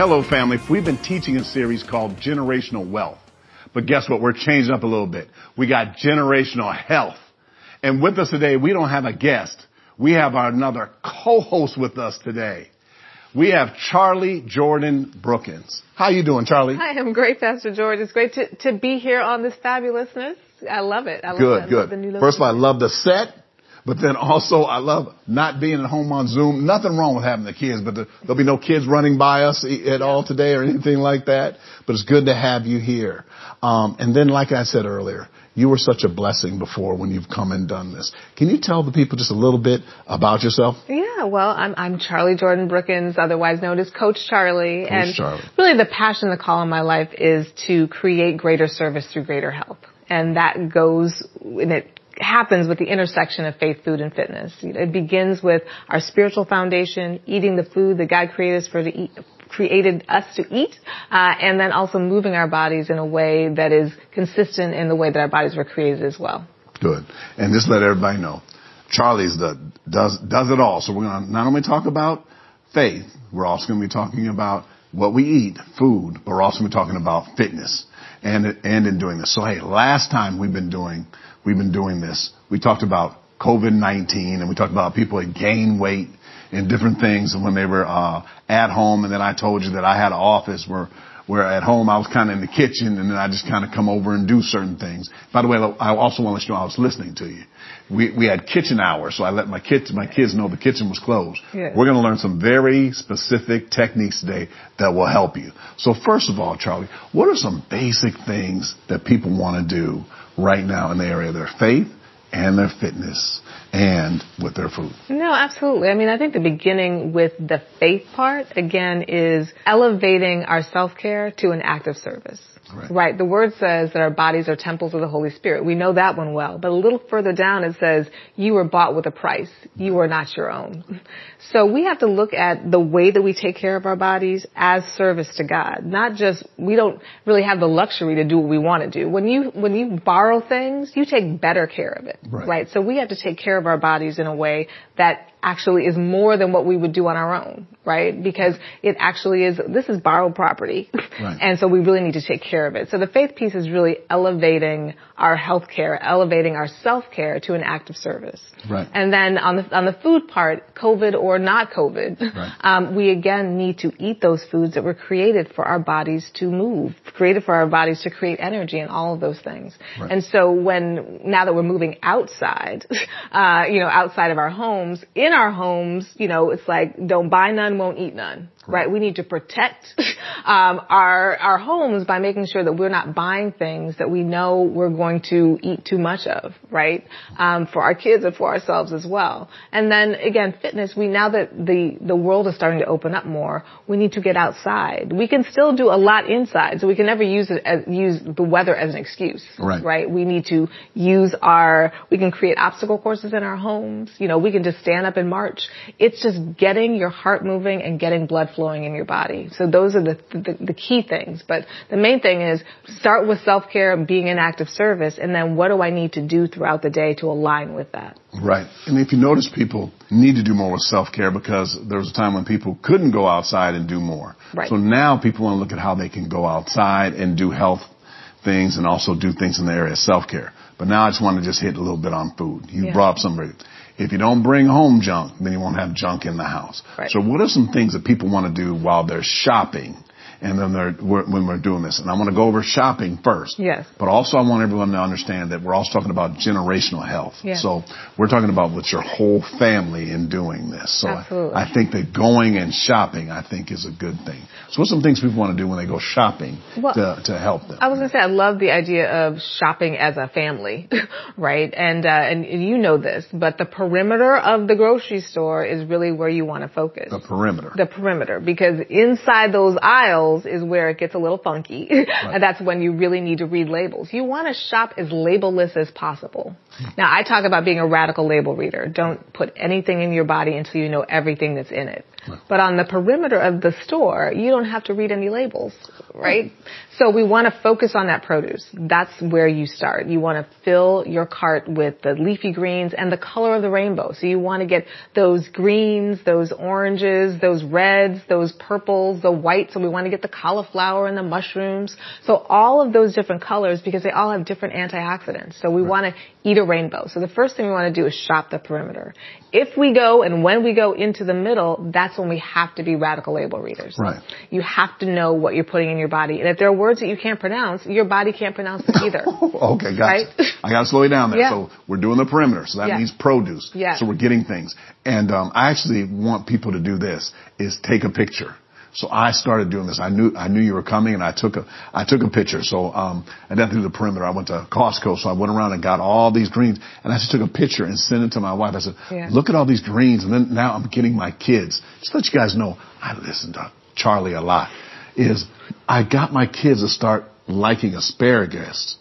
Hello, family. We've been teaching a series called Generational Wealth. But guess what? We're changing up a little bit. We got generational health. And with us today, we don't have a guest. We have another co-host with us today. We have Charlie Jordan Brookins. How you doing, Charlie? Hi, I'm great, Pastor George. It's great to, to be here on this fabulousness. I love it. I love good, it. good. First of all, I love the set. But then also, I love not being at home on Zoom. Nothing wrong with having the kids, but there'll be no kids running by us at all today or anything like that. But it's good to have you here. Um, and then, like I said earlier, you were such a blessing before when you've come and done this. Can you tell the people just a little bit about yourself? Yeah, well, I'm, I'm Charlie Jordan Brookins, otherwise known as Coach Charlie. Coach and Charlie. really the passion, the call in my life is to create greater service through greater help. And that goes, and it happens with the intersection of faith, food, and fitness. It begins with our spiritual foundation, eating the food that God created us for to eat, created us to eat, uh, and then also moving our bodies in a way that is consistent in the way that our bodies were created as well. Good. And just let everybody know, Charlie's the does does it all. So we're going to not only talk about faith, we're also going to be talking about what we eat, food, but we're also going to be talking about fitness and and in doing this. So hey, last time we've been doing we've been doing this. We talked about COVID-19 and we talked about people that gain weight and different things when they were uh, at home. And then I told you that I had an office where where at home I was kind of in the kitchen and then I just kind of come over and do certain things. By the way, I also want to let you know I was listening to you. We, we had kitchen hours, so I let my kids, my kids know the kitchen was closed. Yes. We're going to learn some very specific techniques today that will help you. So first of all, Charlie, what are some basic things that people want to do right now in the area of their faith and their fitness and with their food. No, absolutely. I mean, I think the beginning with the faith part, again, is elevating our self-care to an act of service. Right. right. The word says that our bodies are temples of the Holy Spirit. We know that one well. But a little further down it says, you were bought with a price. You are not your own. So we have to look at the way that we take care of our bodies as service to God. Not just, we don't really have the luxury to do what we want to do. When you, when you borrow things, you take better care of it. Right. right? So we have to take care of our bodies in a way that actually is more than what we would do on our own, right? Because it actually is, this is borrowed property. Right. and so we really need to take care of it. So the faith piece is really elevating our health care, elevating our self-care to an act of service. Right. And then on the, on the food part, COVID or not COVID, Right. um, we again need to eat those foods that were created for our bodies to move, created for our bodies to create energy and all of those things. Right. And so when, now that we're moving outside, uh, you know, outside of our homes, in our homes, you know, it's like, don't buy none, won't eat none. Right. We need to protect, um, our, our homes by making sure that we're not buying things that we know we're going to eat too much of, right? Um, for our kids and for ourselves as well. And then again, fitness, we, now that the, the world is starting to open up more, we need to get outside. We can still do a lot inside, so we can never use it as, use the weather as an excuse. Right. Right? We need to use our, we can create obstacle courses in our homes. You know, we can just stand up and march. It's just getting your heart moving and getting blood flowing in your body. So those are the, the, the key things. But the main thing is start with self-care, and being an act of service, and then what do I need to do throughout the day to align with that? Right. And if you notice, people need to do more with self-care because there was a time when people couldn't go outside and do more. Right. So now people want to look at how they can go outside and do health things and also do things in the area of self-care. But now I just want to just hit a little bit on food. You Yeah. brought up somebody. If you don't bring home junk, then you won't have junk in the house. Right. So what are some things that people want to do while they're shopping and then they're, when we're doing this? And I want to go over shopping first. Yes. But also I want everyone to understand that we're also talking about generational health. Yeah. So we're talking about with your whole family in doing this. So I, Absolutely. I think that going and shopping, I think is a good thing. So what's some things people want to do when they go shopping Well, to, to help them? I was gonna say I love the idea of shopping as a family, right? And uh, and you know this, but the perimeter of the grocery store is really where you want to focus. the perimeter. the perimeter because inside those aisles radicals is where it gets a little funky. Right. and that's when you really need to read labels. You want to shop as labelless as possible. Now I talk about being a radical label reader. Don't put anything in your body until you know everything that's in it. But on the perimeter of the store, you don't have to read any labels, right? So we want to focus on that produce. That's where you start. You want to fill your cart with the leafy greens and the color of the rainbow. So you want to get those greens, those oranges, those reds, those purples, the whites. So we want to get the cauliflower and the mushrooms. So all of those different colors because they all have different antioxidants. So we right. want to eat a rainbow. So the first thing we want to do is shop the perimeter. If we go and when we go into the middle, that's when we have to be radical label readers. Right. You have to know what you're putting in your body. And if there are words that you can't pronounce, your body can't pronounce them either. okay, gotcha. Right? I gotta slow you down there. Yeah. So we're doing the perimeter. So that yeah. means produce. Yeah. So we're getting things. And um, I actually want people to do this is take a picture. So I started doing this. I knew I knew you were coming, and I took a I took a picture. So um, and then through the perimeter, I went to Costco. So I went around and got all these greens, and I just took a picture and sent it to my wife. I said, yeah. "Look at all these greens." And then now I'm getting my kids. Just let you guys know, I listen to Charlie a lot. Is I got my kids to start liking asparagus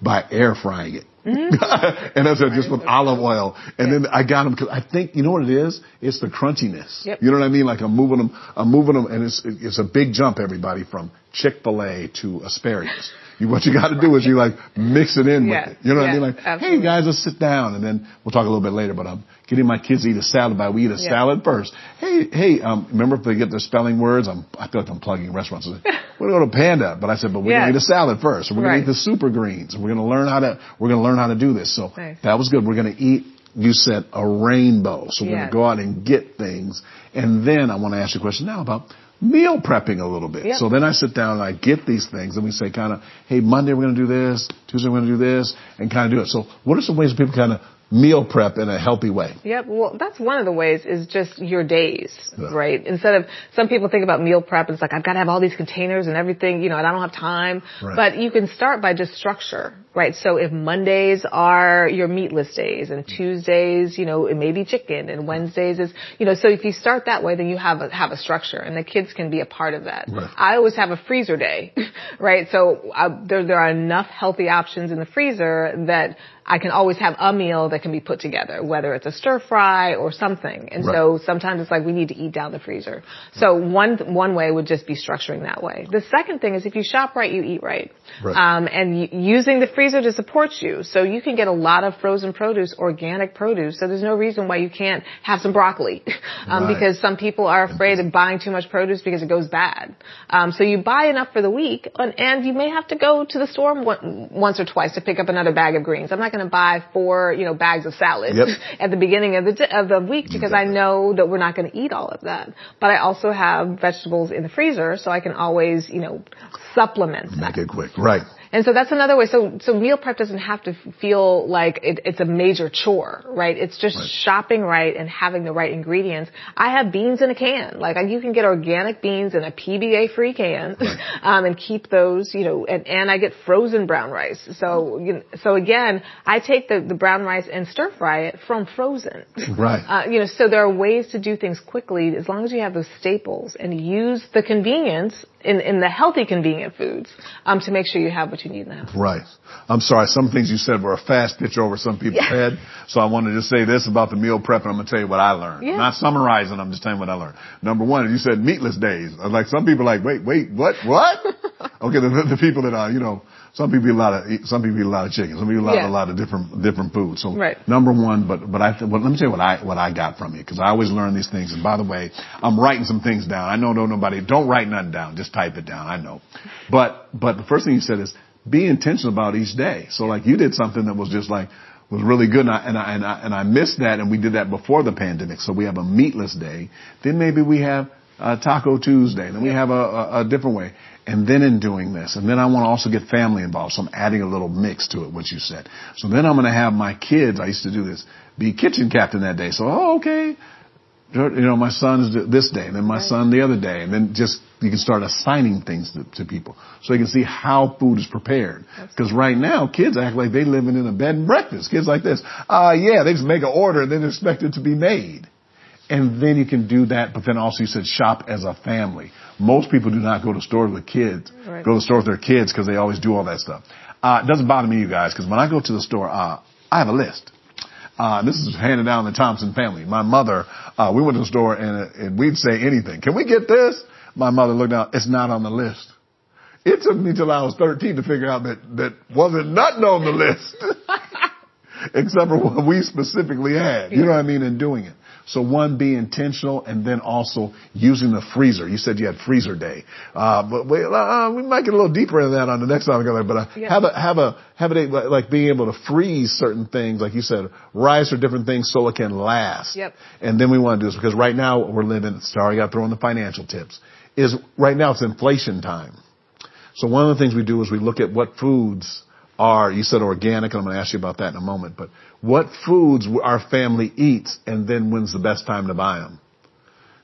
by air frying it. Mm-hmm. and I said just with olive oil. And then I got them because I think, you know what it is? It's the crunchiness. Yep. You know what I mean? Like I'm moving them, I'm moving them and it's, it's a big jump everybody from Chick-fil-A to asparagus. You, what you got to do is you like mix it in with it. You know what I mean? Like, absolutely. hey guys, let's sit down, and then we'll talk a little bit later. But I'm getting my kids to eat a salad. By we eat a yeah. salad first. Hey, hey, um, remember if they get their spelling words? I'm, I feel like I'm plugging restaurants. we're going to go to Panda, but I said, but we're going to eat a salad first. We're right. to eat the super greens. We're going to learn how to we're going to learn how to do this. So nice. that was good. We're going to eat. You said a rainbow. So we're yeah. going to go out and get things. And then I want to ask you a question now about meal prepping a little bit. Yep. So then I sit down and I get these things and we say kind of, hey, Monday we're going to do this, Tuesday we're going to do this, and kind of do it. So what are some ways people kind of meal prep in a healthy way. Yep. Well, that's one of the ways is just your days, yeah. right? Instead of some people think about meal prep, it's like I've got to have all these containers and everything, you know, and I don't have time. Right. But you can start by just structure, right? So if Mondays are your meatless days and Tuesdays, you know, it may be chicken and Wednesdays is, you know, so if you start that way, then you have a, have a structure and the kids can be a part of that. Right. I always have a freezer day, right? So uh, there, there are enough healthy options in the freezer that I can always have a meal that can be put together, whether it's a stir fry or something. And right. so sometimes it's like we need to eat down the freezer. So one one way would just be structuring that way. The second thing is if you shop right, you eat right, right. Um, and y- using the freezer to support you. So you can get a lot of frozen produce, organic produce. So there's no reason why you can't have some broccoli, um, right. because some people are afraid of buying too much produce because it goes bad. Um, so you buy enough for the week, and, and you may have to go to the store one, once or twice to pick up another bag of greens. I'm not going to buy four, you know, bags of salad yep. at the beginning of the of the week because exactly. I know that we're not going to eat all of that. But I also have vegetables in the freezer, so I can always, you know, supplement. Make that. it quick, right? And so that's another way. So, so meal prep doesn't have to feel like it, it's a major chore, right? It's just right. shopping right and having the right ingredients. I have beans in a can. Like you can get organic beans in a PBA free can, right. um, and keep those, you know, and, and I get frozen brown rice. So, you know, so again, I take the, the brown rice and stir fry it from frozen. Right. Uh, you know, so there are ways to do things quickly as long as you have those staples and use the convenience in, in the healthy convenient foods, um, to make sure you have what you need now. Right. I'm sorry. Some things you said were a fast pitch over some people's yeah. head. So I wanted to say this about the meal prep and I'm going to tell you what I learned. Yeah. Not summarizing. I'm just telling you what I learned. Number one, you said meatless days. Uh, like some people are like, wait, wait, what, what? okay. The, the people that are, you know, some people eat a lot of some people eat a lot of chicken. Some people eat a lot, yeah. a lot of different different foods. So right. number one, but but I well, let me tell you what I what I got from you because I always learn these things. And by the way, I'm writing some things down. I know no nobody don't write nothing down. Just type it down. I know. But but the first thing you said is be intentional about each day. So like you did something that was just like was really good and I, and I, and I, and I missed that and we did that before the pandemic. So we have a meatless day. Then maybe we have Taco Tuesday. Then we have a, a, a different way. And then in doing this, and then I want to also get family involved. So I'm adding a little mix to it, what you said. So then I'm going to have my kids, I used to do this, be kitchen captain that day. So, oh, okay. You know, my son is this day, and then my son the other day, and then just you can start assigning things to, to people so you can see how food is prepared. Because right now, kids act like they living in a bed and breakfast. Kids like this, uh, yeah, they just make an order and then expect it to be made. And then you can do that, but then also you said shop as a family. Most people do not go to stores with kids, Right. go to stores with their kids because they always do all that stuff. Uh, it doesn't bother me, you guys, because when I go to the store, uh, I have a list. Uh, this is handed down in the Thompson family. My mother, uh, we went to the store and, and we'd say anything. Can we get this? My mother looked down. It's not on the list. It took me till I was 13 to figure out that, that wasn't nothing on the list. Except for what we specifically had. You know what I mean? In doing it. So one, be intentional and then also using the freezer. You said you had freezer day. Uh, but we, uh, we might get a little deeper into that on the next time we but uh, Yeah. have a, have a, have a day like, like being able to freeze certain things, like you said, rice or different things so it can last. Yep. And then we want to do this because right now we're living, sorry, I got to throw in the financial tips, is right now it's inflation time. So one of the things we do is we look at what foods are, you said organic, and I'm going to ask you about that in a moment, but what foods our family eats and then when's the best time to buy them?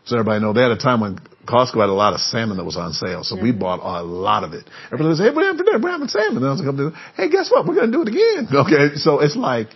So everybody know they had a time when Costco had a lot of salmon that was on sale, so we mm-hmm. bought a lot of it. Everybody says, hey, we're having for dinner, we're having salmon. And I was like, hey, guess what? We're going to do it again. Okay, so it's like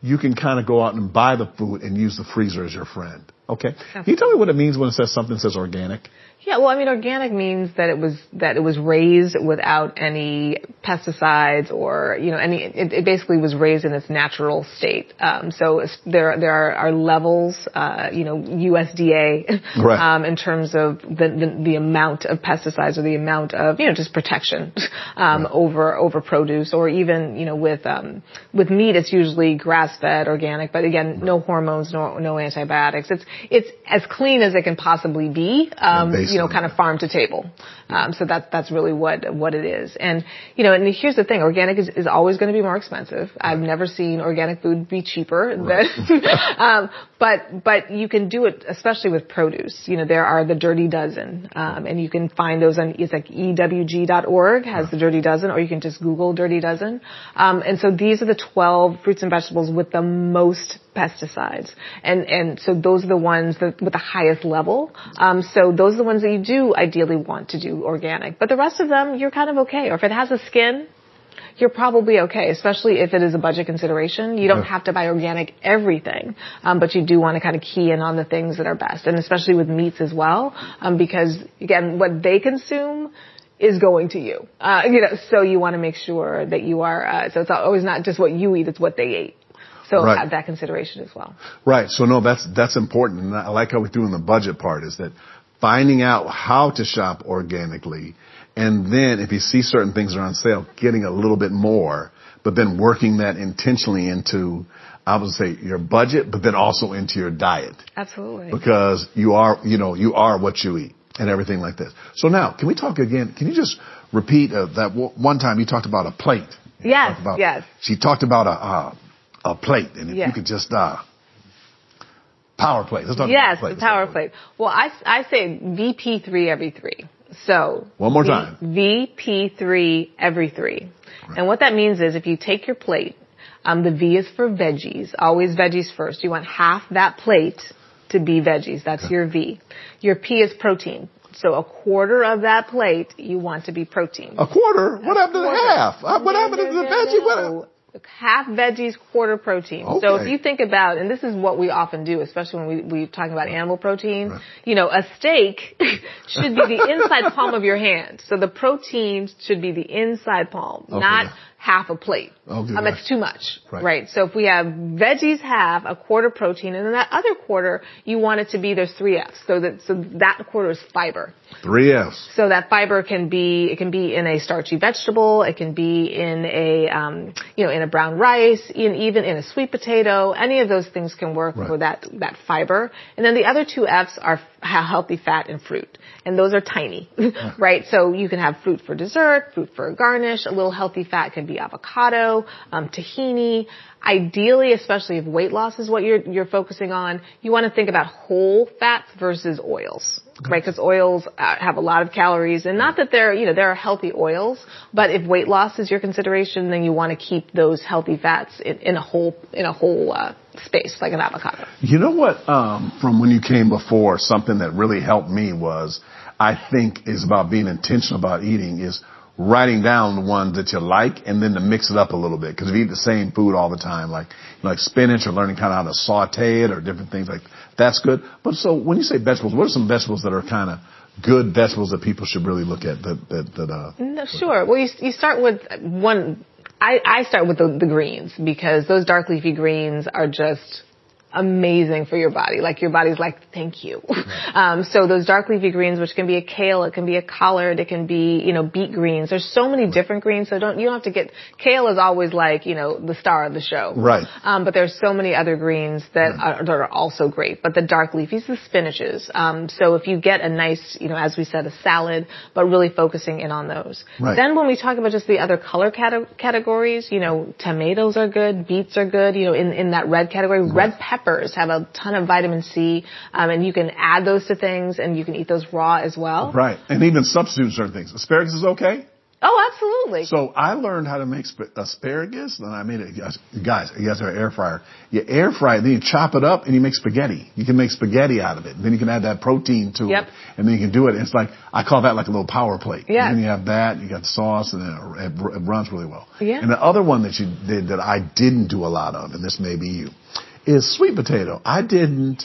you can kind of go out and buy the food and use the freezer as your friend. Okay, can you tell me what it means when it says something says organic? Yeah, well, I mean, organic means that it was that it was raised without any pesticides or you know any. It, it basically was raised in its natural state. Um, so there there are, are levels, uh, you know, USDA Right. um, in terms of the, the the amount of pesticides or the amount of you know just protection um, over over produce or even you know with um, with meat it's usually grass fed organic, but again no hormones, no no antibiotics. It's it's as clean as it can possibly be. Um, you know, kind of farm to table. Um, so that's that's really what what it is. And you know, and here's the thing: organic is, is always going to be more expensive. I've never seen organic food be cheaper. Than, um, but but you can do it, especially with produce. You know, there are the Dirty Dozen, um, and you can find those on it's like ewg.org has the Dirty Dozen, or you can just Google Dirty Dozen. Um, and so these are the 12 fruits and vegetables with the most pesticides. And, and so those are the ones that with the highest level. Um, so those are the ones that you do ideally want to do organic. But the rest of them, you're kind of okay. Or if it has a skin, you're probably okay, especially if it is a budget consideration. You don't Yeah. have to buy organic everything, um, but you do want to kind of key in on the things that are best, and especially with meats as well, um, because again, what they consume is going to you. Uh, you know, so you want to make sure that you are. Uh, so it's always not just what you eat; it's what they ate. So Right. have that consideration as well. Right. So no, that's that's important, and I like how we threw in the budget part. Is that finding out how to shop organically, and then if you see certain things are on sale, getting a little bit more, but then working that intentionally into, I would say, your budget, but then also into your diet Absolutely. because you are, you know, you are what you eat and everything like this. So now, can we talk again? Can you just repeat uh, that w- one time you talked about a plate? Yes, about- yes. She talked about a uh, a plate, and if Yeah. you could just uh, power plate. Let's talk Yes, about the power plate. Well, I, I say VP3 every three. So One more V- time. VP3 every three. And what that means is if you take your plate, um, the V is for veggies. Always veggies first. You want half that plate to be veggies. That's your V. Your P is protein. So a quarter of that plate you want to be protein. A quarter? What happened to the half? Uh, What No, happened to the no, veggie? What- no. Half veggies, quarter protein. So if you think about, and this is what we often do, especially when we, we talking about animal protein, Right. you know, a steak should be the inside palm of your hand. So the protein should be the inside palm, Okay. not half a plate. Okay, um. That's too much. Right. So if we have veggies half, a quarter protein, and then that other quarter, you want it to be, there's three F's. So that, so that quarter is fiber. Three F's. So that fiber can be, it can be in a starchy vegetable, it can be in a, um, you know, in a brown rice, in, even in a sweet potato. Any of those things can work Right. for that, that fiber. And then the other two F's are healthy fat and fruit. And those are tiny, right? So you can have fruit for dessert, fruit for a garnish, a little healthy fat can be avocado, um, tahini. Ideally, especially if weight loss is what you're, you're focusing on, you want to think about whole fats versus oils right? Because oils uh, have a lot of calories, and not that they're, you know, there are healthy oils, but if weight loss is your consideration, then you want to keep those healthy fats in, in a whole in a whole uh, space, like an avocado. You know what? Um, from when you came before, something that really helped me was, I think, is about being intentional about eating. Is writing down the ones that you like and then to mix it up a little bit. Cause if you eat the same food all the time, like, like spinach or learning kind of how to saute it or different things like that's good. But so when you say vegetables, what are some vegetables that are kind of good vegetables that people should really look at that, that, that, uh. No, sure. Well, you, you start with one, I, I start with the, the greens because those dark leafy greens are just, amazing for your body. Like your body's like, thank you. Um, so those dark leafy greens, which can be a kale, it can be a collard, it can be, you know, beet greens. There's so many right. different greens. So don't, you don't have to get, kale is always like, you know, the star of the show. Right. Um, but there's so many other greens that, right. are, that are also great. But the dark leafies, the spinaches. Um, so if you get a nice, you know, as we said, a salad, but really focusing in on those. Right. Then when we talk about just the other color cate- categories, you know, tomatoes are good, beets are good, you know, in, in that red category, red pepper peppers have a ton of vitamin C, um, and you can add those to things, and you can eat those raw as well. Right, and even substitute certain things. Asparagus is okay. Oh, absolutely. So I learned how to make sp- asparagus, and I made it. Guys, you guys have an air fryer. You air fry it, then you chop it up, and you make spaghetti. You can make spaghetti out of it. Then you can add that protein to yep. it, and then you can do it. It's like I call that like a little power plate. Yeah. And then you have that. You got the sauce, and then it, it runs really well. Yeah. And the other one that you did that I didn't do a lot of, and this may be you, is sweet potato. I didn't.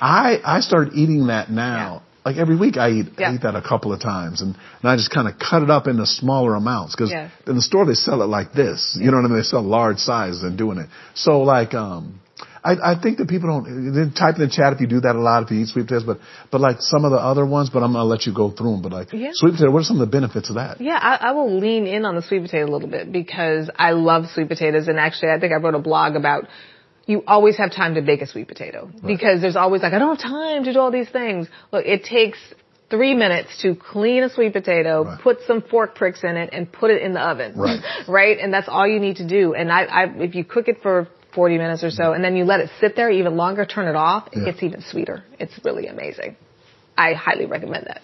I I started eating that now. Yeah. Like every week, I eat yeah. I eat that a couple of times, and, and I just kind of cut it up into smaller amounts because yeah. in the store they sell it like this. You know what I mean? They sell large sizes and doing it. So like um, I, I think that people don't then type in the chat if you do that a lot if you eat sweet potatoes, but but like some of the other ones. But I'm gonna let you go through them. But like yeah. sweet potato, what are some of the benefits of that? Yeah, I, I will lean in on the sweet potato a little bit because I love sweet potatoes, and actually I think I wrote a blog about you always have time to bake a sweet potato right. because there's always like, I don't have time to do all these things. Look, it takes three minutes to clean a sweet potato, right. put some fork pricks in it, and put it in the oven. Right. right? And that's all you need to do. And I, I, if you cook it for 40 minutes or so, and then you let it sit there even longer, turn it off, it yeah. gets even sweeter. It's really amazing. I highly recommend that.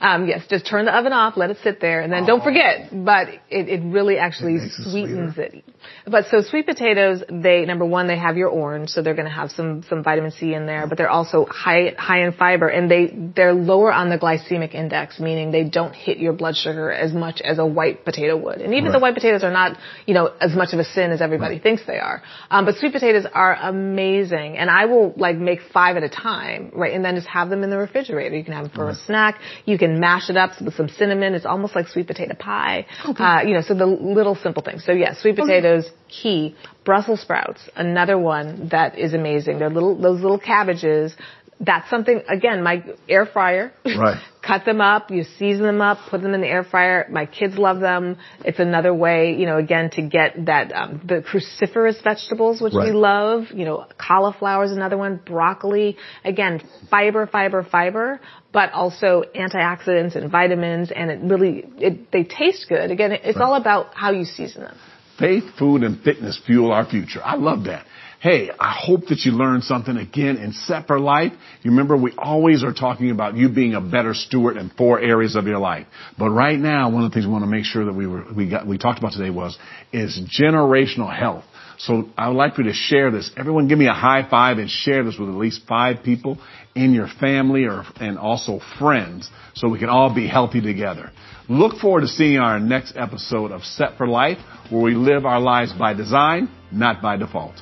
Um, yes, just turn the oven off, let it sit there, and then oh. don't forget. But it, it really actually it sweetens it. But so sweet potatoes, they number one, they have your orange, so they're going to have some some vitamin C in there, but they're also high high in fiber, and they they're lower on the glycemic index, meaning they don't hit your blood sugar as much as a white potato would. And even right. the white potatoes are not, you know, as much of a sin as everybody right. thinks they are. Um, but sweet potatoes are amazing, and I will like make five at a time, right, and then just have them in the refrigerator. You can have them for right. a snack. You can can mash it up with some cinnamon. It's almost like sweet potato pie. Okay. Uh, you know, so the little simple things. So yeah, sweet potatoes, okay. key. Brussels sprouts, another one that is amazing. They're little, those little cabbages that's something again my air fryer. Right. Cut them up you season them up put them in the air fryer. My kids love them. It's another way you know again to get that um, the cruciferous vegetables which right. we love you know cauliflower is another one broccoli. Again fiber fiber fiber but also antioxidants and vitamins and it really it, they taste good. Again it's right. all about how you season them. Faith food and fitness fuel our future. I love that Hey, I hope that you learned something again in Set for Life. You remember we always are talking about you being a better steward in four areas of your life. But right now, one of the things we want to make sure that we were, we got, we talked about today was, is generational health. So I would like for you to share this. Everyone give me a high five and share this with at least five people in your family or, and also friends so we can all be healthy together. Look forward to seeing our next episode of Set for Life where we live our lives by design, not by default.